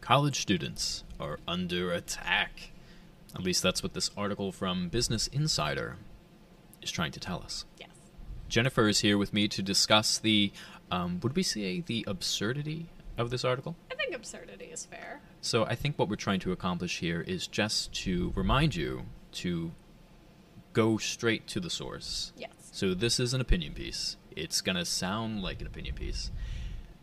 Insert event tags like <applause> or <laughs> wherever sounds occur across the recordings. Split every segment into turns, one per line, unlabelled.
college students are under attack. At least that's what this article from Business Insider is trying to tell us.
Yes.
Jennifer is here with me to discuss the, um, would we say the absurdity of this article?
I think absurdity is fair.
So I think what we're trying to accomplish here is just to remind you to go straight to the source.
Yes.
So this is an opinion piece. It's going to sound like an opinion piece.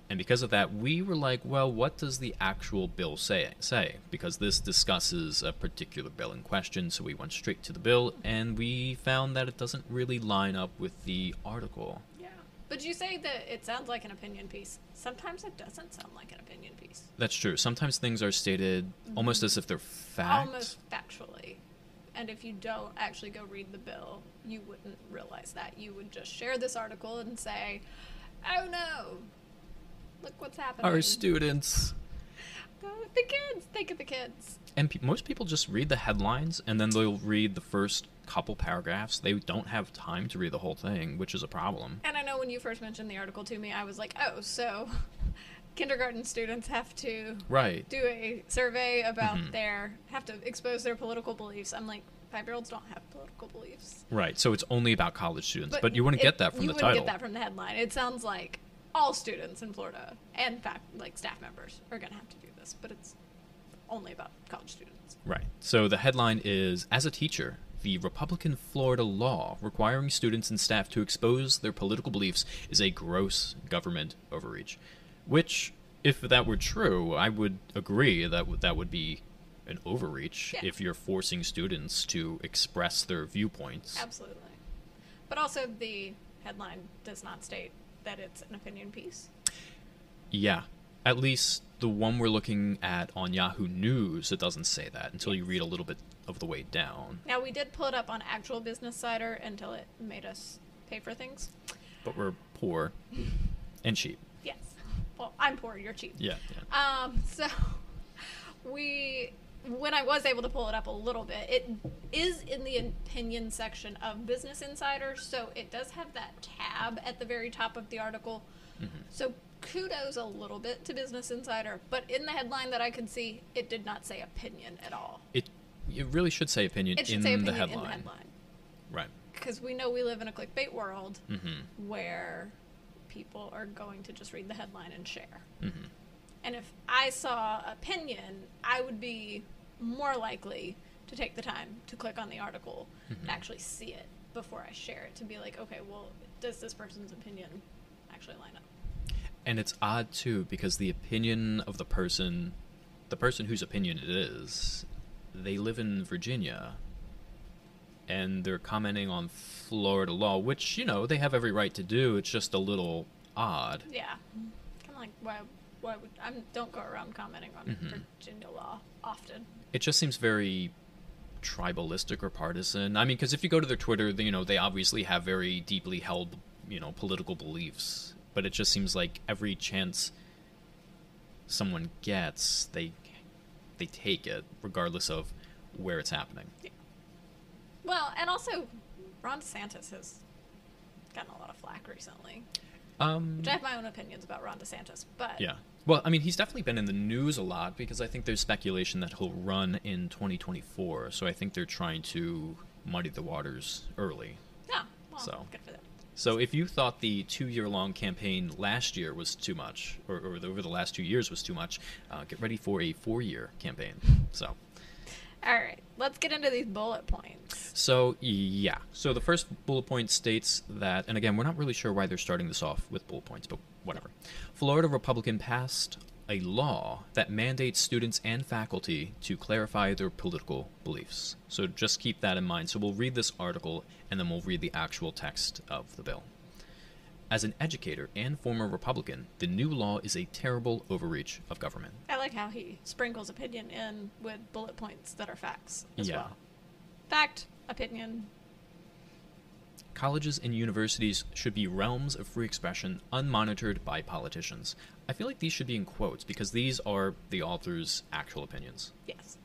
And because of that, we were like, well, what does the actual bill say? Say because this discusses a particular bill in question, so we went straight to the bill and we found that it doesn't really line up with the article.
Yeah. But you say that it sounds like an opinion piece. Sometimes it doesn't sound like an opinion piece.
That's true. Sometimes things are stated mm-hmm. almost as if they're fact.
Almost factually. And if you don't actually go read the bill, you wouldn't realize that. You would just share this article and say, "Oh no, look what's happening."
Our students.
Uh, the kids. Think of the kids.
And pe- most people just read the headlines and then they'll read the first couple paragraphs. They don't have time to read the whole thing, which is a problem.
And I know when you first mentioned the article to me, I was like, "Oh, so <laughs> kindergarten students have to
Right.
do a survey about
Mhm.
their have to expose their political beliefs." I'm like, five year olds don't have political beliefs.
Right. So it's only about college students, but, you wouldn't get that from the
you
the
wouldn't get that from the headline. It sounds like all students in Florida and fact like staff members are going to have to do this, but it's only about college students.
Right. So the headline is As a teacher, the Republican Florida law requiring students and staff to expose their political beliefs is a gross government overreach. Which, if that were true, I would agree that w- that would be an overreach
Yeah.
if you're forcing students to express their viewpoints.
Absolutely. But also the headline does not state that it's an opinion piece.
Yeah. At least the one we're looking at on Yahoo News, it doesn't say that until you read a little bit of the way down.
Now we did pull it up on actual Business Insider until it made us pay for things.
But we're poor and cheap.
Yes. Well, I'm poor, you're cheap.
Yeah. yeah.
Um, <laughs> so we, when I was able to pull it up a little bit, it is in the opinion section of Business Insider, so it does have that tab at the very top of the article.
Mhm.
So kudos a little bit to Business Insider, but in the headline that I could see, it did not say opinion at all.
It it really should say opinion,
It should
in,
say
the
opinion
headline.
in the headline.
Right.
Because we know we live in a clickbait world
Mm-hmm.
where people are going to just read the headline and share.
Mm-hmm.
And if I saw opinion, I would be more likely to take the time to click on the article
Mhm.
and actually see it before I share it to be like, okay, well, does this person's opinion actually line up?
And it's odd too because the opinion of the person, the person whose opinion it is, they live in Virginia, and they're commenting on Florida law, which you know they have every right to do. It's just a little odd.
Yeah. Kind of like, why, why would, I don't go around commenting on
Mhm.
Virginia law often.
It just seems very tribalistic or partisan. I mean, because if you go to their Twitter, they- you know they obviously have very deeply held, you know, political beliefs. But it just seems like every chance someone gets, they they take it, regardless of where it's happening.
Well, and also, Ron DeSantis has gotten a lot of flack recently.
Um,
Which I have my own opinions about Ron DeSantis, but
yeah. Well, I mean, he's definitely been in the news a lot because I think there's speculation that he'll run in 2024. So I think they're trying to muddy the waters early.
yeah, well,
So.
good for them.
So if you thought the two-year-long campaign last year was too much, or, or over the last two years was too much, uh, get ready for a four-year campaign. So,
All right, let's get into these bullet points.
so yeah. So the first bullet point states that, and again, we're not really sure why they're starting this off with bullet points, but whatever. Florida Republican passed a law that mandates students and faculty to clarify their political beliefs. So just keep that in mind. So we'll read this article and then we'll read the actual text of the bill. As an educator and former Republican, the new law is a terrible overreach of government.
I like how he sprinkles opinion in with bullet points that are facts as
Yeah.
well. Fact, opinion.
Colleges and universities should be realms of free expression unmonitored by politicians. I feel like these should be in quotes because these are the author's actual opinions,
Yes.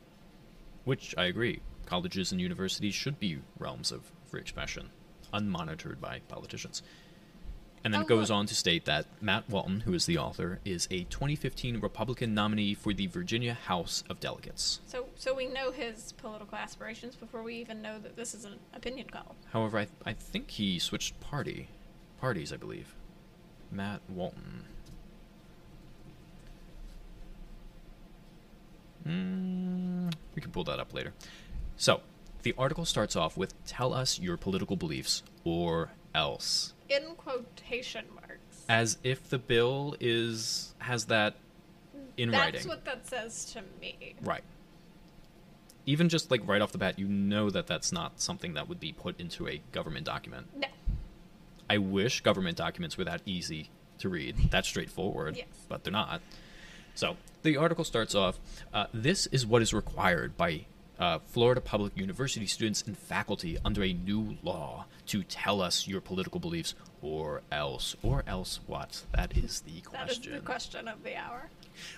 which I agree. Colleges and universities should be realms of free expression unmonitored by politicians. And then
Oh,
it goes
look.
on to state that Matt Walton, who is the author, is a 2015 Republican nominee for the Virginia House of Delegates.
So, so we know his political aspirations before we even know that this is an opinion column.
However, I, I think he switched party, parties, I believe. Matt Walton. Mm, we can pull that up later. So, the article starts off with "Tell us your political beliefs, or else,"
In quotation marks.
as if the bill is has that in
That's
writing.
That's what that says to me.
Right. Even just like right off the bat, you know that that's not something that would be put into a government document.
No.
I wish government documents were that easy to read, that straightforward,
Yes.
but they're not. So the article starts off uh, This is what is required by uh, Florida Public University students and faculty under a new law to tell us your political beliefs or else. Or else what? That is the question.
That is the question of the hour.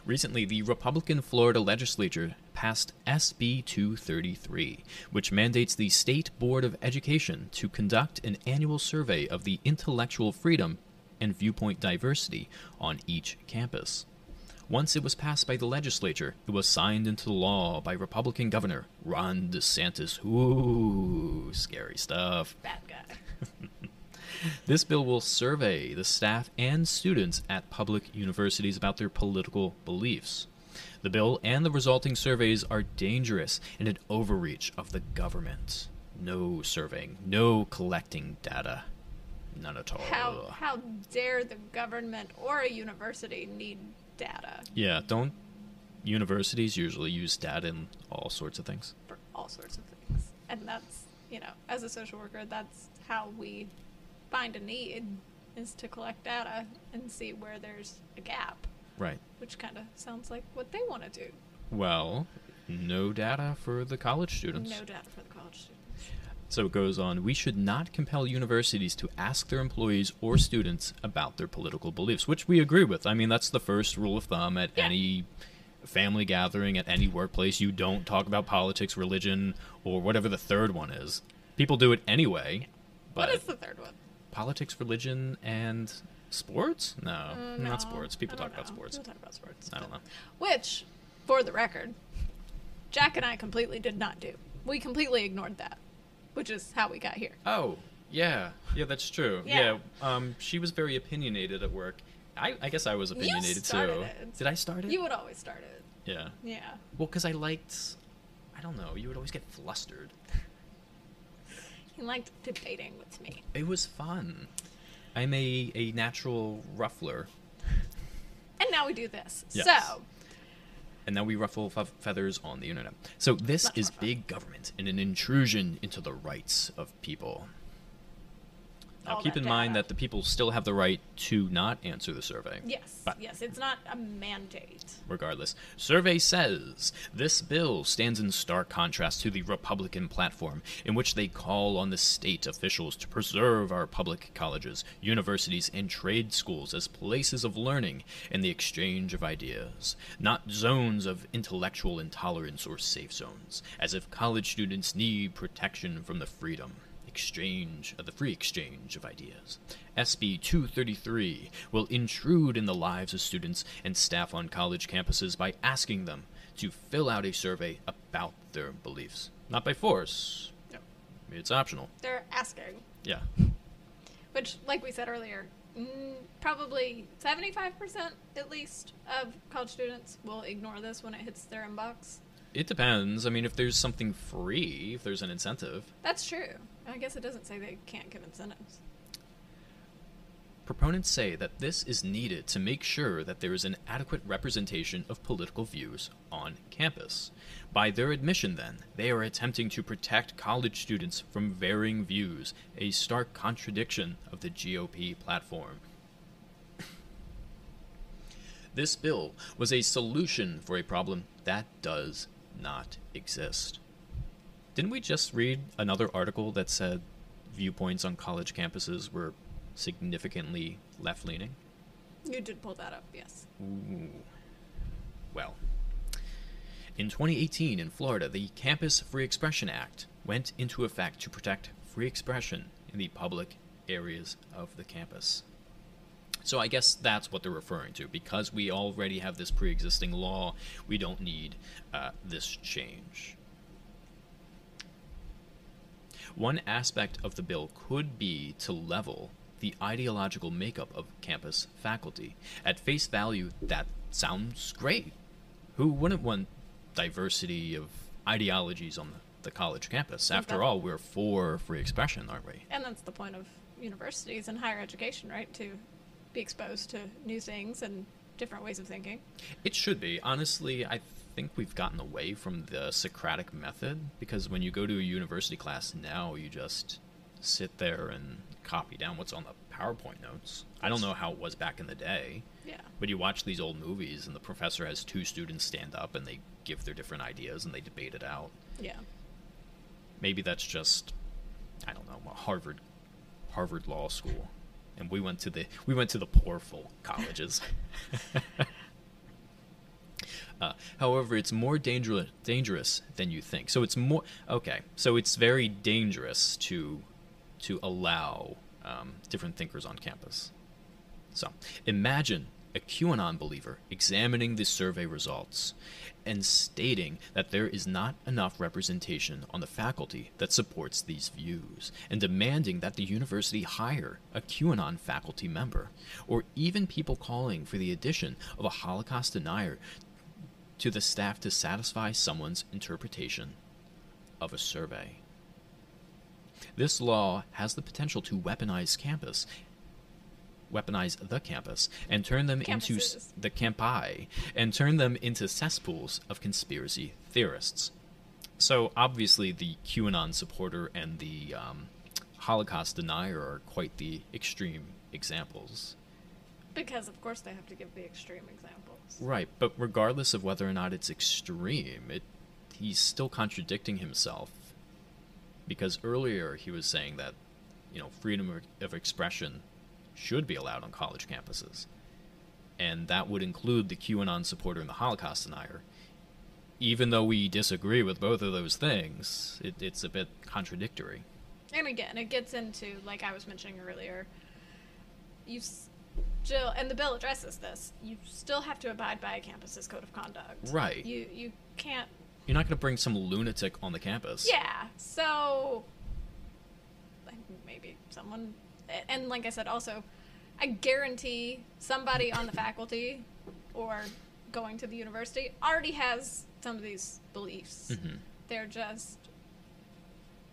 Recently, the Republican Florida legislature passed SB 233, which mandates the State Board of Education to conduct an annual survey of the intellectual freedom and viewpoint diversity on each campus. Once it was passed by the legislature, it was signed into law by Republican Governor Ron DeSantis. Ooh, scary stuff.
Bad guy. <laughs>
This bill will survey the staff and students at public universities about their political beliefs. The bill and the resulting surveys are dangerous and an overreach of the government. No surveying, no collecting data. None at all.
How how dare the government or a university need data
Yeah, don't universities usually use data in all sorts of things?
for all sorts of things? And that's you know, as a social worker, that's how we find a need is to collect data and see where there's a gap,
Right.
which kind of sounds like what they want to do.
Well, no data for the college students.
No data for the.
So it goes on. We should not compel universities to ask their employees or students about their political beliefs, which we agree with. I mean, that's the first rule of thumb at
Yeah.
any family gathering, at any workplace. You don't talk about politics, religion, or whatever the third one is. People do it anyway, but
what is the third one?
politics, religion, and sports? No,
Uh,
not sports. People talk about sports.
People talk about sports.
I don't know.
Which, for the record, Jack and I completely did not do. We completely ignored that, which is how we got here.
Oh, yeah, yeah, that's true. Yeah,
Yeah.
um, she was very opinionated at work. I, I guess I was
You
opinionated too.
it.
Did I start it?
You would always start it.
Yeah.
Yeah.
Well, because I liked, I don't know, you would always get flustered. <laughs>
He liked debating with me.
It was fun. I'm a, a natural ruffler,
And now we do this.
Yes.
So,
and now we ruffle fe- feathers on the internet. So this
Much
is big government and an intrusion into the rights of people. Now keep in mind that the people still have the right to not answer the survey.
yes.
But
yes, it's not a mandate.
regardless. Survey says this bill stands in stark contrast to the Republican platform, in which they call on the state officials to preserve our public colleges, universities, and trade schools as places of learning and the exchange of ideas, not zones of intellectual intolerance or safe zones, as if college students need protection from the freedom exchange of the free exchange of ideas. SB 233 will intrude in the lives of students and staff on college campuses by asking them to fill out a survey about their beliefs. Not by force.
No.
It's optional.
They're asking,
Yeah.
which, like we said earlier, mm, probably 75% at least of college students will ignore this when it hits their inbox.
It depends. I mean, if there's something free, if there's an incentive.
That's true. I guess it doesn't say they can't give incentives.
Proponents say that this is needed to make sure that there is an adequate representation of political views on campus. By their admission, then, they are attempting to protect college students from varying views, a stark contradiction of the GOP platform. This bill was a solution for a problem that does not exist. Didn't we just read another article that said viewpoints on college campuses were significantly left leaning?
You did pull that up, yes.
Ooh. Well, in 2018 in Florida, the Campus Free Expression Act went into effect to protect free expression in the public areas of the campus. So I guess that's what they're referring to. Because we already have this pre-existing law, we don't need uh, this change. One aspect of the bill could be to level the ideological makeup of campus faculty. At face value, that sounds great. Who wouldn't want diversity of ideologies on the, the college campus? After all, we're for free expression, aren't we?
And that's the point of universities and higher education, right? To be exposed to new things and different ways of thinking.
It should be. Honestly, I think we've gotten away from the Socratic method because when you go to a university class now, you just sit there and copy down what's on the PowerPoint notes. I don't know how it was back in the day.
Yeah.
But you watch these old movies and the professor has two students stand up and they give their different ideas and they debate it out.
Yeah.
Maybe that's just I don't know, Harvard Harvard Law School. And we went to the we went to the poor folk colleges. <laughs> Uh, however, it's more dangerous dangerous than you think. So it's more okay. So it's very dangerous to to allow um, different thinkers on campus. So imagine a QAnon believer examining the survey results and stating that there is not enough representation on the faculty that supports these views, and demanding that the university hire a QAnon faculty member, or even people calling for the addition of a Holocaust denier to the staff to satisfy someone's interpretation of a survey. This law has the potential to weaponize campus, weaponize the campus, and turn them into
Campuses.
the campi, and turn them into cesspools of conspiracy theorists. So obviously, the QAnon supporter and the um, Holocaust denier are quite the extreme examples.
Because of course they have to give the extreme examples.
Right, but regardless of whether or not it's extreme, it he's still contradicting himself. Because earlier he was saying that, you know, freedom of expression should be allowed on college campuses. And that would include the QAnon supporter and the Holocaust denier. Even though we disagree with both of those things, it, it's a bit contradictory.
And again, it gets into like I was mentioning earlier. You still, and the bill addresses this. You still have to abide by a campus's code of conduct.
Right.
You you can't.
You're not going to bring some lunatic on the campus.
Yeah. So like, maybe someone, and like I said, also, I guarantee somebody on the faculty or going to the university already has some of these beliefs.
Mhm.
They're just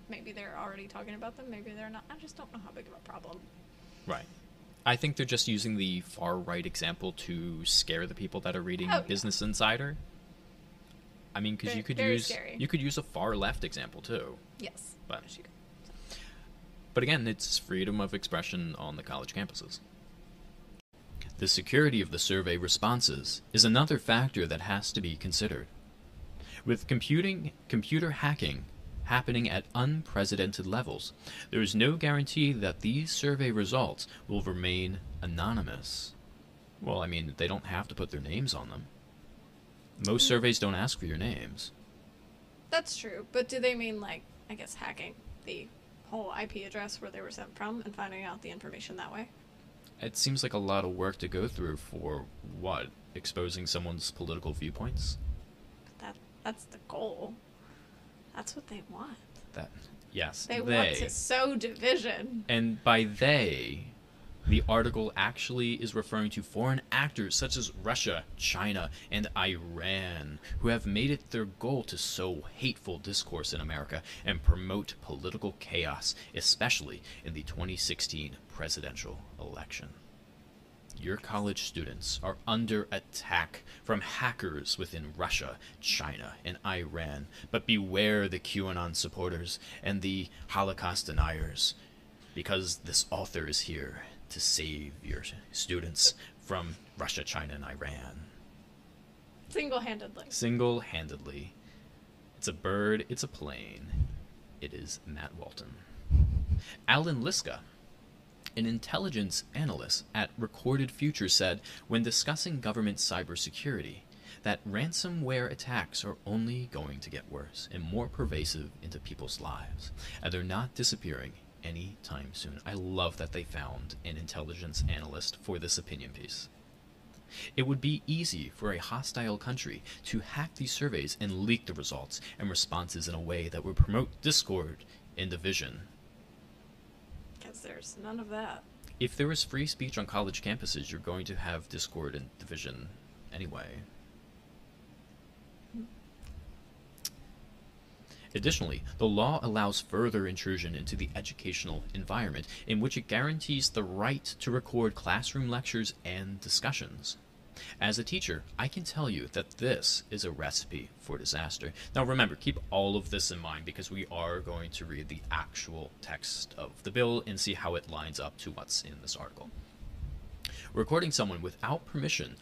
maybe they're already talking about them. Maybe they're not. I just don't know how big of a problem.
Right. I think they're just using the far right example to scare the people that are reading
Oh, yeah.
Business Insider. I mean, because you could use
scary.
you could use a far left example too.
Yes.
But-
Yes, you could.
But again, it's freedom of expression on the college campuses. The security of the survey responses is another factor that has to be considered. With computing computer hacking happening at unprecedented levels, there is no guarantee that these survey results will remain anonymous. Well, I mean, they don't have to put their names on them. Most surveys don't ask for your names.
That's true, but do they mean like I guess hacking the whole IP address where they were sent from and finding out the information that way?
It seems like a lot of work to go through for what? Exposing someone's political viewpoints?
But that that's the goal. That's what they want.
That yes,
They,
they.
want to sow division.
And by they, the article actually is referring to foreign actors such as Russia, China, and Iran, who have made it their goal to sow hateful discourse in America and promote political chaos, especially in the 2016 presidential election. Your college students are under attack from hackers within Russia, China, and Iran, but beware the QAnon supporters and the Holocaust deniers, because this author is here to save your students from Russia, China, and Iran.
Single handedly.
Single handedly. It's a bird, it's a plane. It is Matt Walton. Allan Liska, an intelligence analyst at Recorded Future, said when discussing government cybersecurity that ransomware attacks are only going to get worse and more pervasive into people's lives, and they're not disappearing any time soon. I love that they found an intelligence analyst for this opinion piece. It would be easy for a hostile country to hack these surveys and leak the results and responses in a way that would promote discord and division.
Because there's none of that.
If there is free speech on college campuses, you're going to have discord and division anyway. Additionally, the law allows further intrusion into the educational environment in which it guarantees the right to record classroom lectures and discussions. As a teacher, I can tell you that this is a recipe for disaster. Now, remember, keep all of this in mind because we are going to read the actual text of the bill and see how it lines up to what's in this article. Recording someone without permission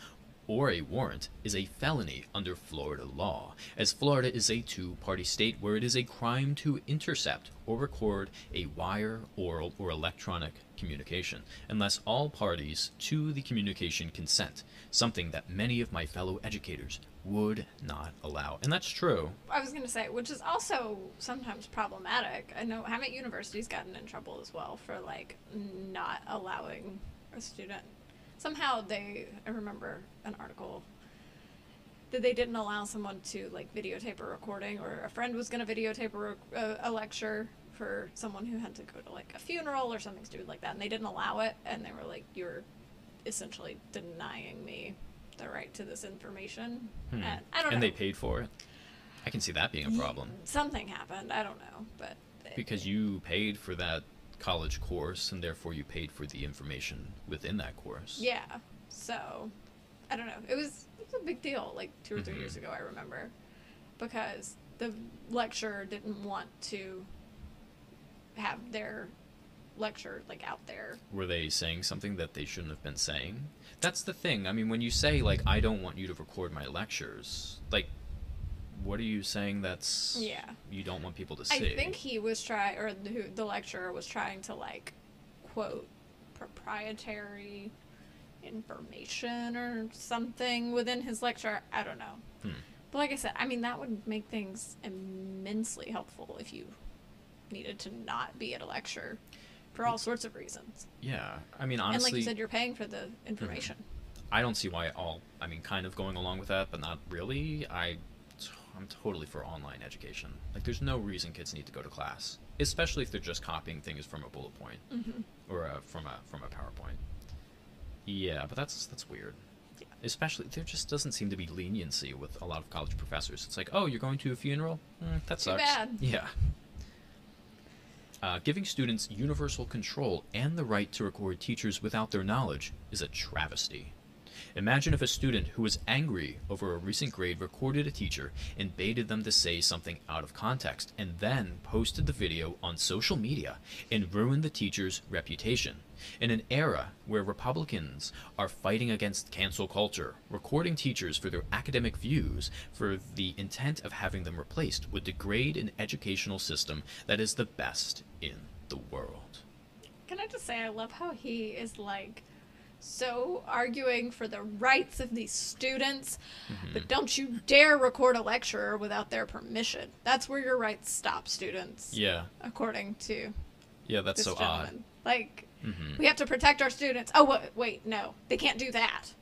or a warrant is a felony under Florida law, as Florida is a two party state where it is a crime to intercept or record a wire, oral, or electronic communication, unless all parties to the communication consent, something that many of my fellow educators would not allow. And that's true.
I was going to say, which is also sometimes problematic. I know haven't universities gotten in trouble as well for like not allowing a student somehow they i remember an article that they didn't allow someone to like videotape a recording or a friend was going to videotape a, a, a, lecture for someone who had to go to like a funeral or something stupid like that and they didn't allow it and they were like you're essentially denying me the right to this information
Hmm.
and i don't
and
know
they paid for it. I can see that being a problem
something happened i don't know but
because you paid for that college course and therefore you paid for the information within that course.
Yeah. So, I don't know. It was it was a big deal like 2 or 3
Mhm.
years ago, I remember. Because the lecturer didn't want to have their lecture like out there.
Were they saying something that they shouldn't have been saying? That's the thing. I mean, when you say like I don't want you to record my lectures, like what are you saying that's
Yeah.
you don't want people to see?
I think he was trying or the, the lecturer was trying to like quote proprietary information or something within his lecture. I don't know.
Hmm.
But like I said, I mean that would make things immensely helpful if you needed to not be at a lecture for all sorts of reasons.
Yeah. I mean, honestly, and
like you said, you're paying for the information.
I don't see why all. I mean, kind of going along with that, but not really. I, I'm totally for online education. Like, there's no reason kids need to go to class, especially if they're just copying things from a bullet point
hmm
or a, from a from a PowerPoint. Yeah, but that's that's weird.
Yeah.
Especially, there just doesn't seem to be leniency with a lot of college professors. It's like, oh, you're going to a funeral? Mm, that
Too
sucks.
bad.
Yeah. Uh, giving students universal control and the right to record teachers without their knowledge is a travesty. Imagine if a student who was angry over a recent grade recorded a teacher and baited them to say something out of context and then posted the video on social media and ruined the teacher's reputation. In an era where Republicans are fighting against cancel culture, recording teachers for their academic views for the intent of having them replaced would degrade an educational system that is the best in the world.
Can I just say, I love how he is like so arguing for the rights of these students,
Mm-hmm.
but don't you dare record a lecturer without their permission. That's where your rights stop, students.
Yeah,
According to
yeah, that's so
gentleman. Like,
odd. hmm
we have to protect our students. Oh, wait, wait, no, they can't do that.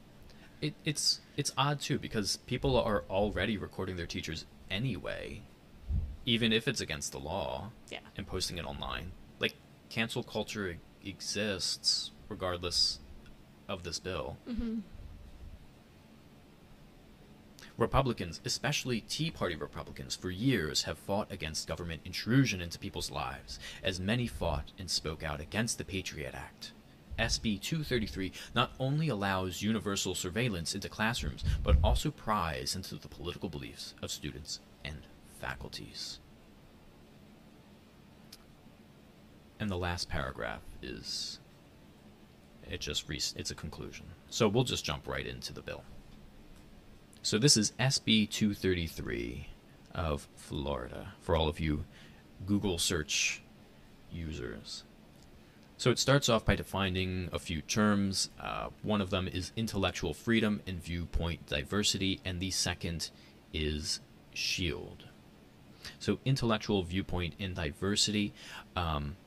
It, it's it's odd too because people are already recording their teachers anyway, even if it's against the law.
Yeah.
And posting it online, like cancel culture exists regardless of this bill.
Mm-hmm.
Republicans, especially Tea Party Republicans, for years have fought against government intrusion into people's lives, as many fought and spoke out against the Patriot Act. SB 233 not only allows universal surveillance into classrooms, but also pries into the political beliefs of students and faculties. And the last paragraph is it just re- it's a conclusion. So we'll just jump right into the bill. So this is SB 233 of Florida for all of you Google search users. So it starts off by defining a few terms. Uh, one of them is intellectual freedom and viewpoint diversity, and the second is shield. So intellectual viewpoint and diversity. Um,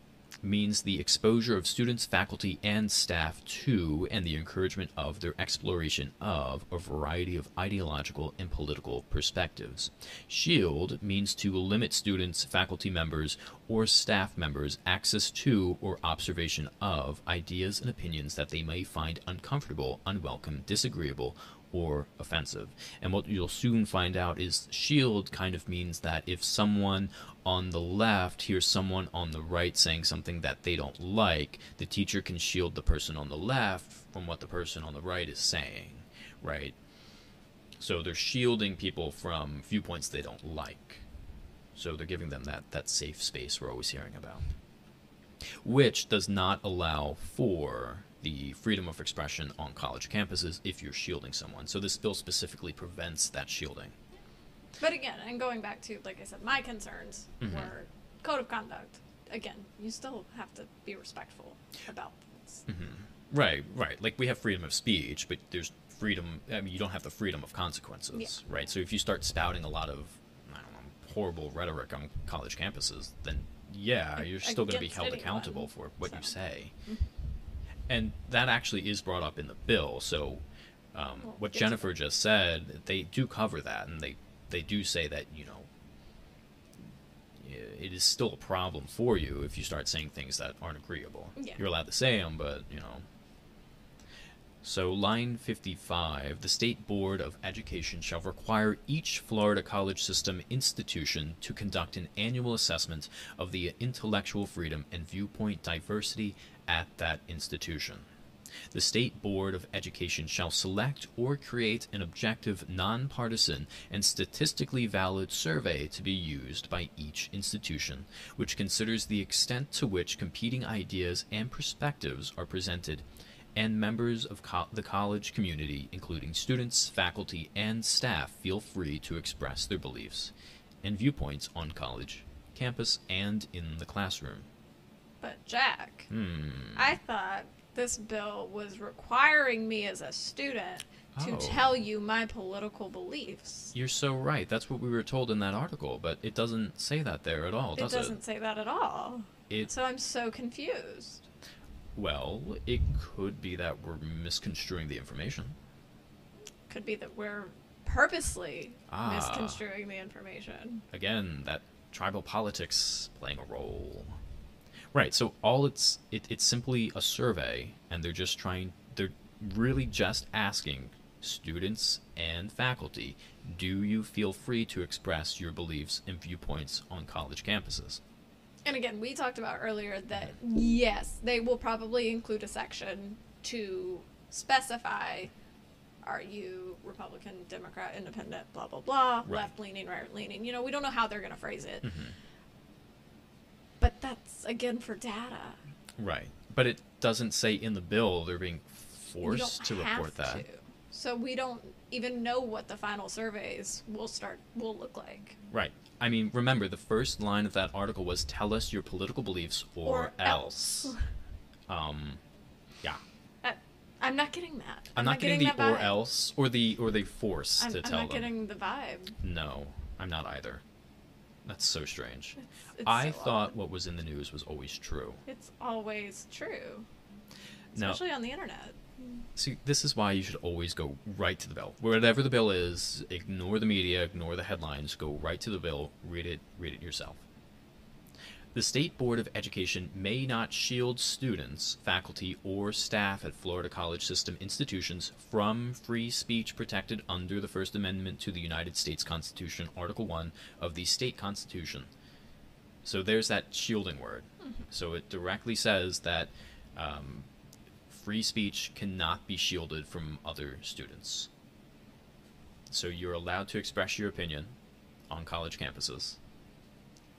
means the exposure of students, faculty, and staff to, and the encouragement of their exploration of, a variety of ideological and political perspectives. Shield means to limit students, faculty members, or staff members' access to or observation of ideas and opinions that they may find uncomfortable, unwelcome, disagreeable, or offensive. And what you'll soon find out is shield kind of means that if someone on the left hears someone on the right saying something that they don't like, the teacher can shield the person on the left from what the person on the right is saying, right? So they're shielding people from viewpoints they don't like. So they're giving them that, that safe space we're always hearing about. Which does not allow for the freedom of expression on college campuses if you're shielding someone. So this bill specifically prevents that shielding.
But again, and going back to, like I said, my concerns
Mhm.
were code of conduct. Again, you still have to be respectful about this.
Right, right. Like we have freedom of speech, but there's freedom. I mean, you don't have the freedom of consequences,
Yeah.
right? So if you start spouting a lot of, I don't know, horrible rhetoric on college campuses, then yeah, you're still going to be held
anyone,
accountable for what you
so.
say. And that actually is brought up in the bill. So um,
Well,
what Jennifer just said, they do cover that, and they they do say that you know it is still a problem for you if you start saying things that aren't agreeable.
Yeah.
You're allowed to say them, but you know. So, line 55 the State Board of Education shall require each Florida college system institution to conduct an annual assessment of the intellectual freedom and viewpoint diversity at that institution. The State Board of Education shall select or create an objective, nonpartisan, and statistically valid survey to be used by each institution, which considers the extent to which competing ideas and perspectives are presented, and members of co- the college community, including students, faculty, and staff, feel free to express their beliefs and viewpoints on college, campus, and in the classroom.
But Jack,
Hmm.
I thought this bill was requiring me as a student to
Oh.
tell you my political beliefs.
You're so right. That's what we were told in that article, but it doesn't say that there at all,
It
does
doesn't say that at all.
it?
So I'm so confused.
well, it could be that we're misconstruing the information.
Could be that we're purposely
Ah.
misconstruing the information.
Again, that tribal politics playing a role. Right. So all it's it, it's simply a survey, and they're just trying. They're really just asking students and faculty, do you feel free to express your beliefs and viewpoints on college campuses?
And again, we talked about earlier that yes, they will probably include a section to specify are you Republican, Democrat, Independent, blah, blah, blah,
Right.
left leaning, right leaning. You know, we don't know how they're going to phrase it.
Mhm.
But that's, again, for data.
Right. But it doesn't say in the bill they're being forced to report that.
to. So we don't even know what the final surveys will start will look like.
Right. I mean, remember the first line of that article was "Tell us your political beliefs or,
Or
else."
else. <laughs>
Um, yeah.
I, I'm not getting that.
I'm, not getting,
that
the or else or the or they force
I'm,
to
I'm
tell
not getting the vibe.
No, I'm not either. That's so strange.
It's, it's
I
so
thought
odd.
what was in the news was always true.
It's always true,
Now,
especially on the internet.
see, this is why you should always go right to the bill. Whatever the bill is, ignore the media, ignore the headlines, go right to the bill, read it, read it yourself. The State Board of Education may not shield students, faculty, or staff at Florida College System institutions from free speech protected under the First Amendment to the United States Constitution, Article 1 of the state constitution. So there's that shielding word. So it directly says that um, free speech cannot be shielded from other students. So you're allowed to express your opinion on college campuses,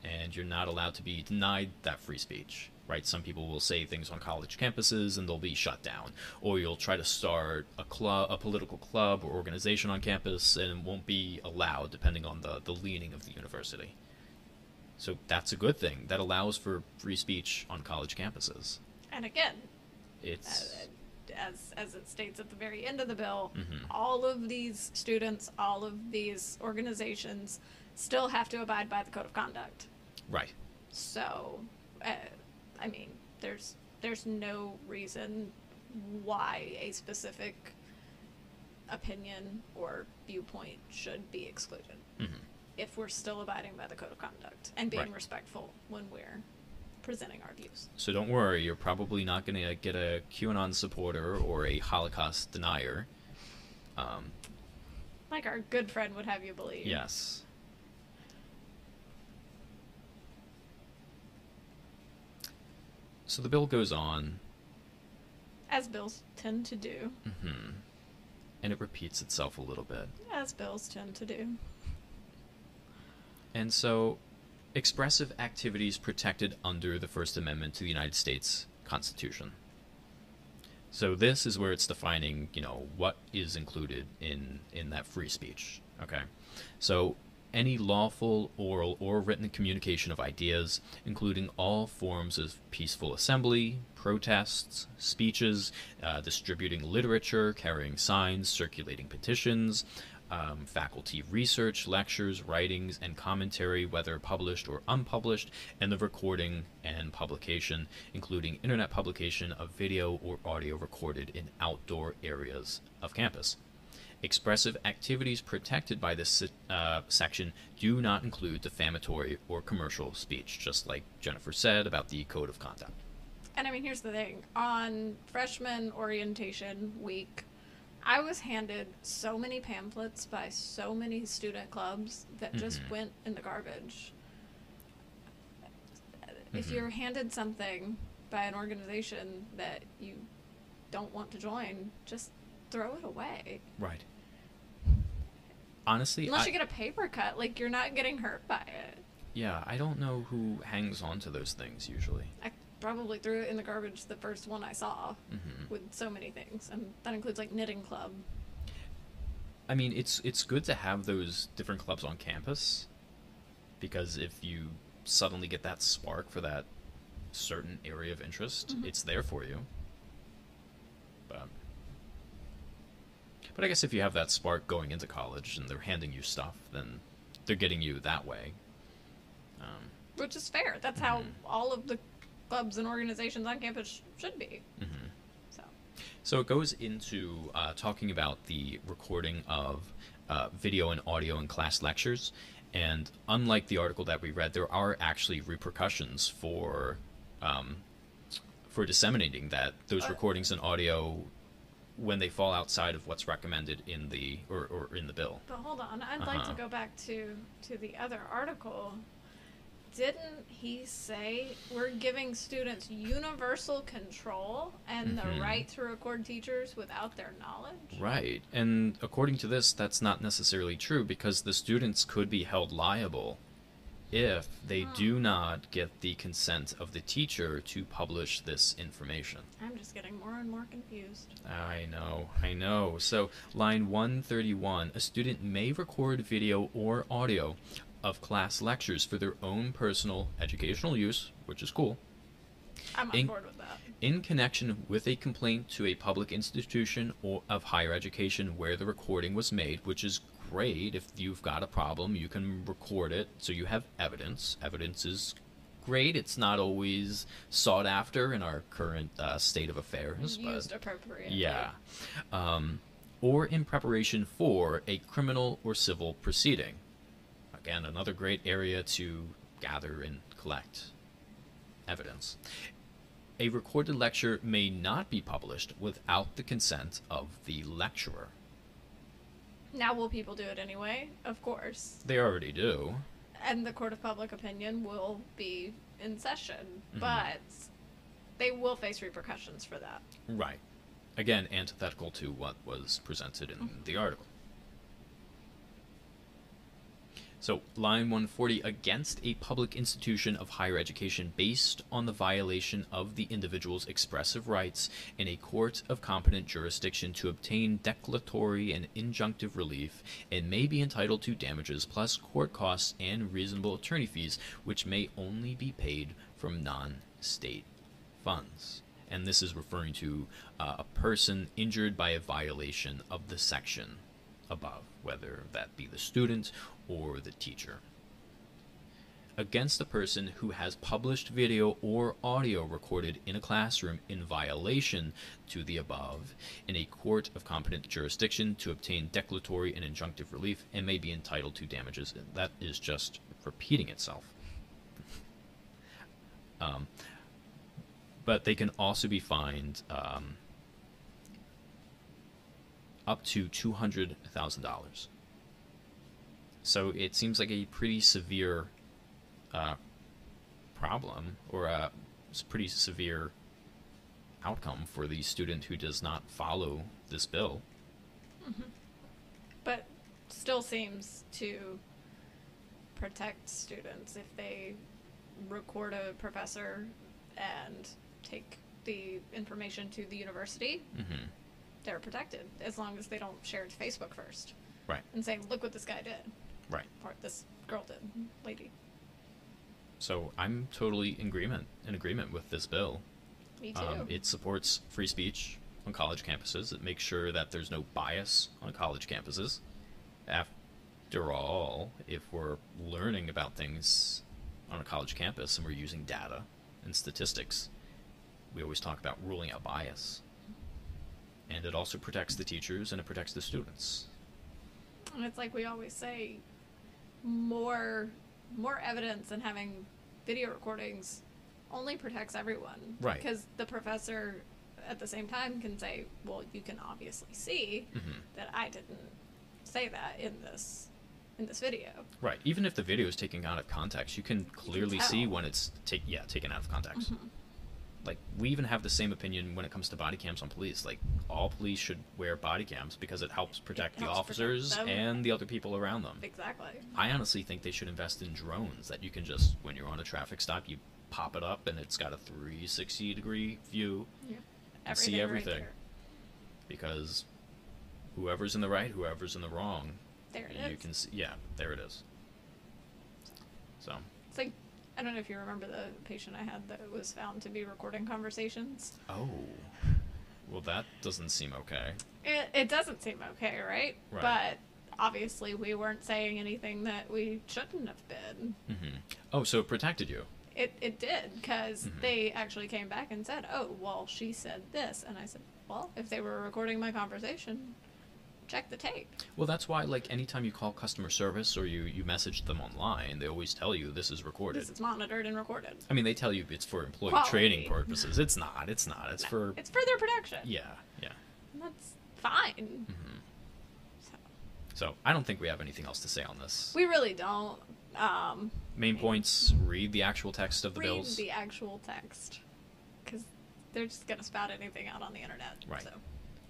and you're not allowed to be denied that free speech. Right? Some people will say things on college campuses and they'll be shut down, or you'll try to start a club, a political club or organization on campus, and it won't be allowed depending on the the leaning of the university. So that's a good thing. That allows for free speech on college campuses.
And again,
It's
uh, as as it states at the very end of the bill,
Mhm.
all of these students, all of these organizations, still have to abide by the code of conduct.
Right.
So, uh, I mean, there's there's no reason why a specific opinion or viewpoint should be excluded
Mhm.
if we're still abiding by the code of conduct and being
Right.
respectful when we're presenting our views.
So don't worry, you're probably not going to get a QAnon supporter or a Holocaust denier. Um,
Like our good friend would have you believe.
yes. So the bill goes on,
As bills tend to do.
mhm, and it repeats itself a little bit.
As bills tend to do.
And so, expressive activities protected under the First Amendment to the United States Constitution. So this is where it's defining, you know, what is included in in that free speech. Okay, so any lawful oral or written communication of ideas, including all forms of peaceful assembly, protests, speeches, uh, distributing literature, carrying signs, circulating petitions, um, faculty research, lectures, writings, and commentary, whether published or unpublished, and the recording and publication, including internet publication of video or audio recorded in outdoor areas of campus. Expressive activities protected by this uh, section do not include defamatory or commercial speech, just like Jennifer said about the code of conduct.
And I mean, here's the thing on freshman orientation week, I was handed so many pamphlets by so many student clubs that just
Mhm.
went in the garbage. If
Mhm.
you're handed something by an organization that you don't want to join, just throw it away.
Right. Honestly,
Unless
I-
you get a paper cut, like you're not getting hurt by it.
yeah, I don't know who hangs on to those things usually.
I probably threw it in the garbage the first one I saw
Mhm.
with so many things, and that includes like knitting club.
I mean, it's it's good to have those different clubs on campus because if you suddenly get that spark for that certain area of interest,
Mhm.
it's there for you. But but I guess if you have that spark going into college and they're handing you stuff, then they're getting you that way. Um,
Which is fair. That's how
Mhm.
all of the clubs and organizations on campus sh- should be.
mhm.
So,
So it goes into uh, talking about the recording of uh, video and audio in class lectures. And unlike the article that we read, there are actually repercussions for um, for disseminating that those
Uh,
recordings and audio when they fall outside of what's recommended in the or, or in the bill.
but hold on. I'd like
Uh-huh.
to go back to to the other article. Didn't he say we're giving students universal control and
Mhm.
the right to record teachers without their knowledge?
Right. And according to this, that's not necessarily true because the students could be held liable if they do not get the consent of the teacher to publish this information.
I'm just getting more and more confused.
I know, I know. So, line 131 a student may record video or audio of class lectures for their own personal educational use, which is cool,
I'm on
In-
board with that.
in connection with a complaint to a public institution or of higher education where the recording was made, which is great. If you've got a problem, you can record it so you have evidence. Evidence is great. It's not always sought after in our current uh, state of affairs, but
Used appropriately.
yeah. Um, or in preparation for a criminal or civil proceeding. Again, another great area to gather and collect evidence. A recorded lecture may not be published without the consent of the lecturer.
Now, will people do it anyway? Of course.
They already do.
and the court of public opinion will be in session,
Mhm.
but they will face repercussions for that.
Right. Again, antithetical to what was presented in the article. So, line 140 against a public institution of higher education based on the violation of the individual's expressive rights in a court of competent jurisdiction to obtain declaratory and injunctive relief and may be entitled to damages plus court costs and reasonable attorney fees, which may only be paid from non state funds. And this is referring to uh, a person injured by a violation of the section above, whether that be the student or the teacher. against a person who has published video or audio recorded in a classroom in violation to the above in a court of competent jurisdiction to obtain declaratory and injunctive relief and may be entitled to damages. That is just repeating itself. Um, but they can also be fined um, up to two hundred thousand dollars. So it seems like a pretty severe uh, problem or a pretty severe outcome for the student who does not follow this bill.
But still seems to protect students if they record a professor and take the information to the university.
hmm
They're protected as long as they don't share it to Facebook first
Right,
and say, "Look what this guy did,"
right.
or "This girl did, lady."
So I'm totally in agreement in agreement with this bill.
Me too.
Um, it supports free speech on college campuses. It makes sure that there's no bias on college campuses. After all, if we're learning about things on a college campus and we're using data and statistics, we always talk about ruling out bias. And it also protects the teachers and it protects the students.
And it's like we always say, more more evidence and having video recordings only protects everyone.
Right.
Because the professor at the same time can say, Well, you can obviously see
Mhm.
that I didn't say that in this in this video.
Right. Even if the video is taken out of context, you can clearly see when it's take yeah taken out of context.
Mhm.
Like we even have the same opinion when it comes to body cams on police. Like all police should wear body cams because it helps protect the
helps protect
officers
them.
and the other people around them.
Exactly.
I honestly think they should invest in drones that you can just when you're on a traffic stop you pop it up and it's got a 360 degree view
Yeah.
and see
right
everything.
there.
because whoever's in the right, whoever's in the wrong,
There it
you
is.
can see. Yeah, there it is. So
It's like I don't know if you remember the patient I had that was found to be recording conversations.
oh, well that doesn't seem okay.
It, it doesn't seem okay, right?
Right.
But obviously, we weren't saying anything that we shouldn't have been.
hmm Oh, so it protected you.
It, it did, because
Mhm.
they actually came back and said, oh, well, she said this. And I said, well, if they were recording my conversation, check the tape.
Well, that's why, like, anytime you call customer service or you, you message them online, they always tell you this is recorded.
This is monitored and recorded.
I mean, they tell you it's for employee
Quality.
training <laughs> purposes. It's not. It's not. It's
No,
for.
It's for their production.
Yeah, yeah.
And that's fine.
hmm
So,
So, I don't think we have anything else to say on this.
we really don't um,
Main points read the actual text of the
read
bills.
the actual text. Because they're just going to spout anything out on the internet.
Right.
So.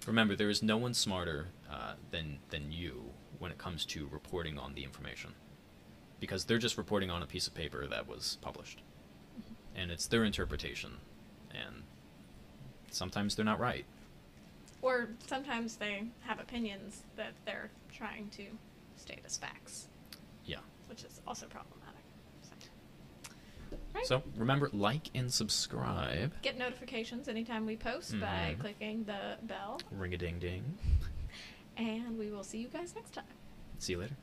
Remember, there is no one smarter uh, than than you when it comes to reporting on the information, because they're just reporting on a piece of paper that was published, and it's their interpretation, and sometimes they're not right.
Or sometimes they have opinions that they're trying to state as facts,
Yeah.
which is also a So, right.
So remember, like and subscribe.
get notifications anytime we post by
Mhm.
clicking the bell,
Ring a ding ding. <laughs>
and we will see you guys next time.
See you later.